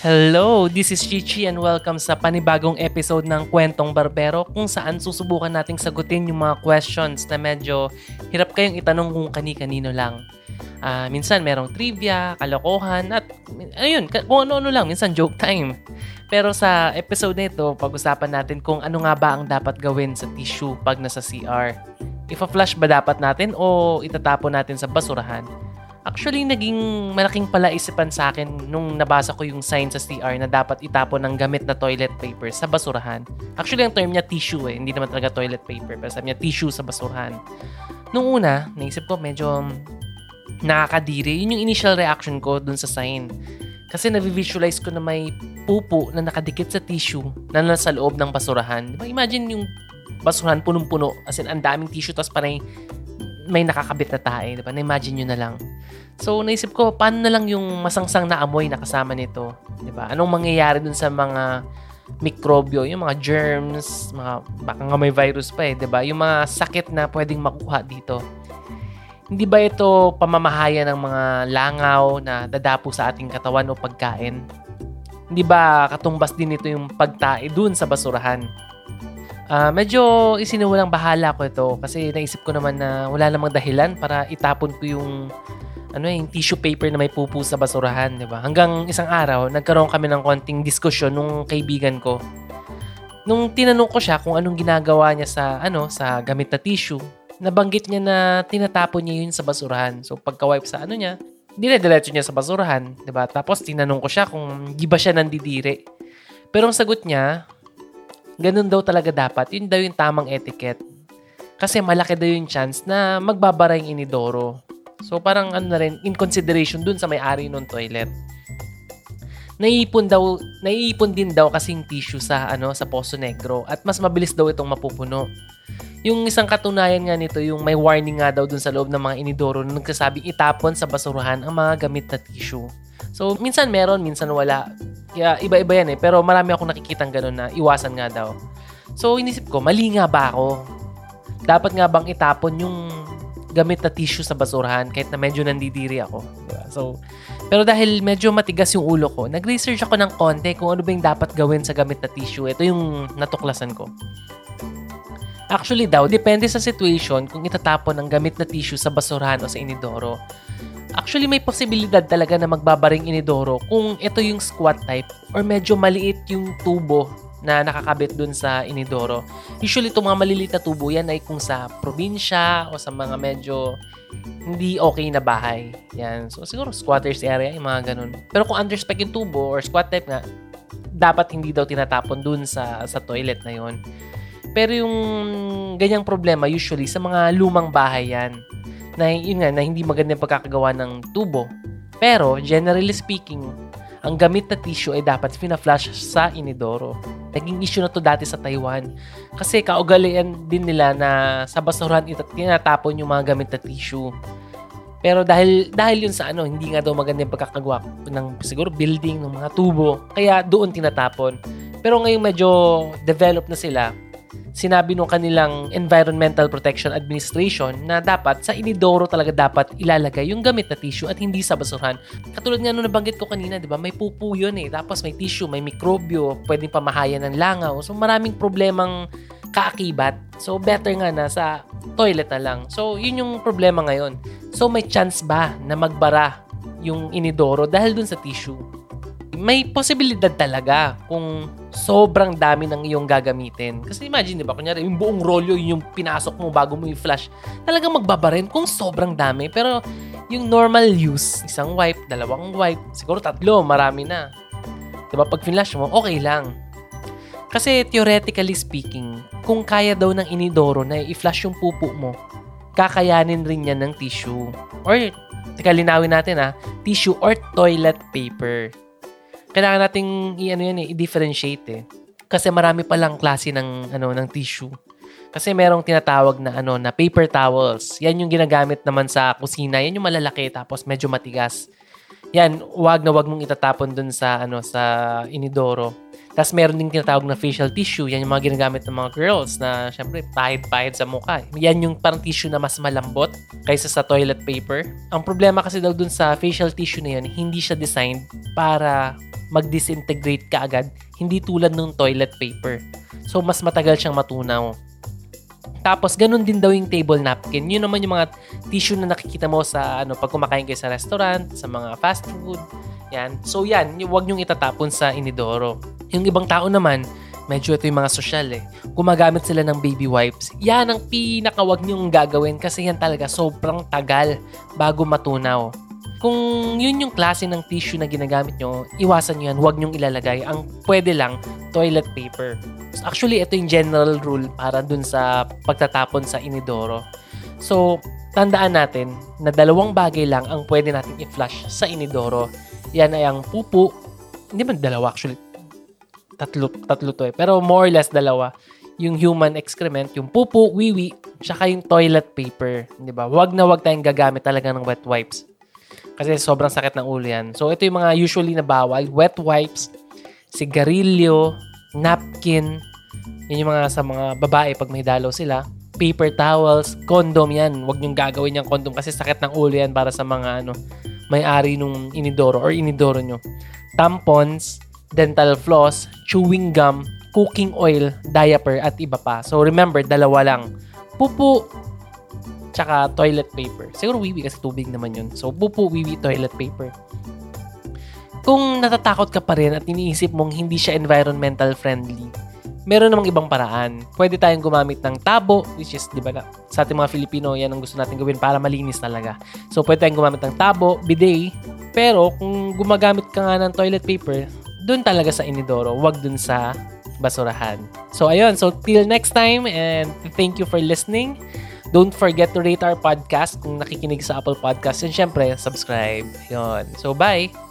Hello, this is Chichi and welcome sa panibagong episode ng Kwentong Barbero kung saan susubukan nating sagutin yung mga questions na medyo hirap kayong itanong kung kani-kanino lang. Uh, minsan merong trivia, kalokohan, at ayun, kung ano-ano lang, minsan joke time. Pero sa episode na ito, pag-usapan natin kung ano nga ba ang dapat gawin sa tissue pag nasa CR. Ipa-flush ba dapat natin o itatapon natin sa basurahan? Actually, naging malaking palaisipan sa akin nung nabasa ko yung sign sa CR na dapat itapon ng gamit na toilet paper sa basurahan. Actually, ang term niya tissue eh. Hindi naman talaga toilet paper. Pero sabi niya tissue sa basurahan. Nung una, naisip ko medyo nakakadiri. Yun yung initial reaction ko dun sa sign. Kasi na-visualize ko na may pupo na nakadikit sa tissue na nasa loob ng basurahan. Diba? Imagine yung basurahan punong-puno. As in, ang daming tissue tapos parang may nakakabit na tae. Diba? Na-imagine nyo na lang. So, naisip ko, paano na lang yung masangsang na amoy na kasama nito? Di ba? Anong mangyayari dun sa mga mikrobyo, yung mga germs, mga, baka nga may virus pa eh, di ba? Yung mga sakit na pwedeng makuha dito. Hindi ba ito pamamahaya ng mga langaw na dadapo sa ating katawan o pagkain? Hindi ba katumbas din ito yung pagtae dun sa basurahan? Uh, medyo isinuwalang bahala ko ito kasi naisip ko naman na wala namang dahilan para itapon ko yung ano eh, tissue paper na may pupu sa basurahan, di ba? Hanggang isang araw, nagkaroon kami ng konting diskusyon nung kaibigan ko. Nung tinanong ko siya kung anong ginagawa niya sa ano sa gamit na tissue, nabanggit niya na tinatapon niya yun sa basurahan. So pagka-wipe sa ano niya, dinediretso niya sa basurahan, 'di ba? Tapos tinanong ko siya kung di ba siya nandidiri. Pero ang sagot niya, ganun daw talaga dapat. Yun daw yung tamang etiquette. Kasi malaki daw yung chance na magbabara yung inidoro. So parang ano na rin, in consideration dun sa may-ari ng toilet. Naiipon daw, naiipon din daw kasing tissue sa ano sa Poso Negro at mas mabilis daw itong mapupuno. Yung isang katunayan nga nito, yung may warning nga daw dun sa loob ng mga inidoro na nagsasabing itapon sa basurahan ang mga gamit na tissue. So, minsan meron, minsan wala. Kaya iba-iba yan eh. Pero marami akong nakikitang ganun na iwasan nga daw. So, inisip ko, mali nga ba ako? Dapat nga bang itapon yung gamit na tissue sa basurahan kahit na medyo nandidiri ako. Diba? So, pero dahil medyo matigas yung ulo ko, nag-research ako ng konti kung ano ba yung dapat gawin sa gamit na tissue. Ito yung natuklasan ko. Actually daw, depende sa situation kung itatapon ng gamit na tissue sa basurahan o sa inidoro. Actually, may posibilidad talaga na magbabaring inidoro kung ito yung squat type or medyo maliit yung tubo na nakakabit dun sa inidoro. Usually, itong mga maliliit na tubo yan ay kung sa probinsya o sa mga medyo hindi okay na bahay. Yan. So, siguro squatters area, yung mga ganun. Pero kung underspec yung tubo or squat type nga, dapat hindi daw tinatapon dun sa, sa toilet na yon. Pero yung ganyang problema, usually, sa mga lumang bahay yan, na yun nga, na hindi maganda yung pagkakagawa ng tubo. Pero, generally speaking, ang gamit na tissue ay dapat fina-flush sa inidoro. Naging issue na to dati sa Taiwan. Kasi kaugalian din nila na sa basurahan tinatapon yung mga gamit na tissue. Pero dahil dahil yun sa ano, hindi nga daw maganda yung pagkakagawa ng siguro building ng mga tubo. Kaya doon tinatapon. Pero ngayong medyo develop na sila, sinabi nung kanilang Environmental Protection Administration na dapat sa inidoro talaga dapat ilalagay yung gamit na tissue at hindi sa basurahan. Katulad nga nung nabanggit ko kanina, di ba? May pupu yun eh. Tapos may tissue, may mikrobyo, pwedeng pamahayan ng langaw. So maraming problemang kaakibat. So better nga na sa toilet na lang. So yun yung problema ngayon. So may chance ba na magbara yung inidoro dahil dun sa tissue? May posibilidad talaga kung sobrang dami ng iyong gagamitin. Kasi imagine, di ba, kunyari, yung buong rolyo, yung pinasok mo bago mo yung flash, talagang magbabarin kung sobrang dami. Pero yung normal use, isang wipe, dalawang wipe, siguro tatlo, marami na. Di ba, pag flash mo, okay lang. Kasi theoretically speaking, kung kaya daw ng inidoro na i-flash yung pupo mo, kakayanin rin yan ng tissue. Or, teka linawin natin ha, tissue or toilet paper kailangan nating i-ano yan eh, i-differentiate eh. Kasi marami pa lang klase ng ano ng tissue. Kasi merong tinatawag na ano na paper towels. Yan yung ginagamit naman sa kusina. Yan yung malalaki tapos medyo matigas. Yan, wag na wag mong itatapon dun sa ano sa inidoro. Tapos meron ding tinatawag na facial tissue. Yan yung mga ginagamit ng mga girls na syempre pahid-pahid sa mukha. Yan yung parang tissue na mas malambot kaysa sa toilet paper. Ang problema kasi daw dun sa facial tissue na yan, hindi siya designed para mag-disintegrate ka agad, hindi tulad ng toilet paper. So, mas matagal siyang matunaw. Tapos, ganun din daw yung table napkin. Yun naman yung mga tissue na nakikita mo sa ano pag kumakain kayo sa restaurant, sa mga fast food. Yan. So, yan. Huwag nyong itatapon sa inidoro. Yung ibang tao naman, medyo ito yung mga social eh. Gumagamit sila ng baby wipes. Yan ang pinakawag niyong gagawin kasi yan talaga sobrang tagal bago matunaw. Kung yun yung klase ng tissue na ginagamit nyo, iwasan nyo yan. Huwag nyong ilalagay. Ang pwede lang, toilet paper. Actually, ito yung general rule para dun sa pagtatapon sa inidoro. So, tandaan natin na dalawang bagay lang ang pwede natin i-flush sa inidoro. Yan ay ang pupu. Hindi man dalawa actually tatlo, tatlo to eh. Pero more or less dalawa. Yung human excrement, yung pupu, wiwi, tsaka yung toilet paper. Di ba? Wag na wag tayong gagamit talaga ng wet wipes. Kasi sobrang sakit ng ulo yan. So, ito yung mga usually na bawal. Wet wipes, sigarilyo, napkin, yun yung mga sa mga babae pag may dalaw sila. Paper towels, condom yan. Huwag niyong gagawin yung condom kasi sakit ng ulo yan para sa mga ano, may-ari nung inidoro or inidoro nyo. Tampons, dental floss, chewing gum, cooking oil, diaper, at iba pa. So remember, dalawa lang. Pupu, tsaka toilet paper. Siguro wiwi kasi tubig naman yun. So pupu, wiwi, toilet paper. Kung natatakot ka pa rin at iniisip mong hindi siya environmental friendly, meron namang ibang paraan. Pwede tayong gumamit ng tabo, which is, di ba, sa ating mga Filipino, yan ang gusto natin gawin para malinis talaga. So, pwede tayong gumamit ng tabo, bidet, pero kung gumagamit ka nga ng toilet paper, dun talaga sa inidoro, wag dun sa basurahan. So ayun, so till next time and thank you for listening. Don't forget to rate our podcast kung nakikinig sa Apple Podcast and syempre, subscribe. Yun. So bye!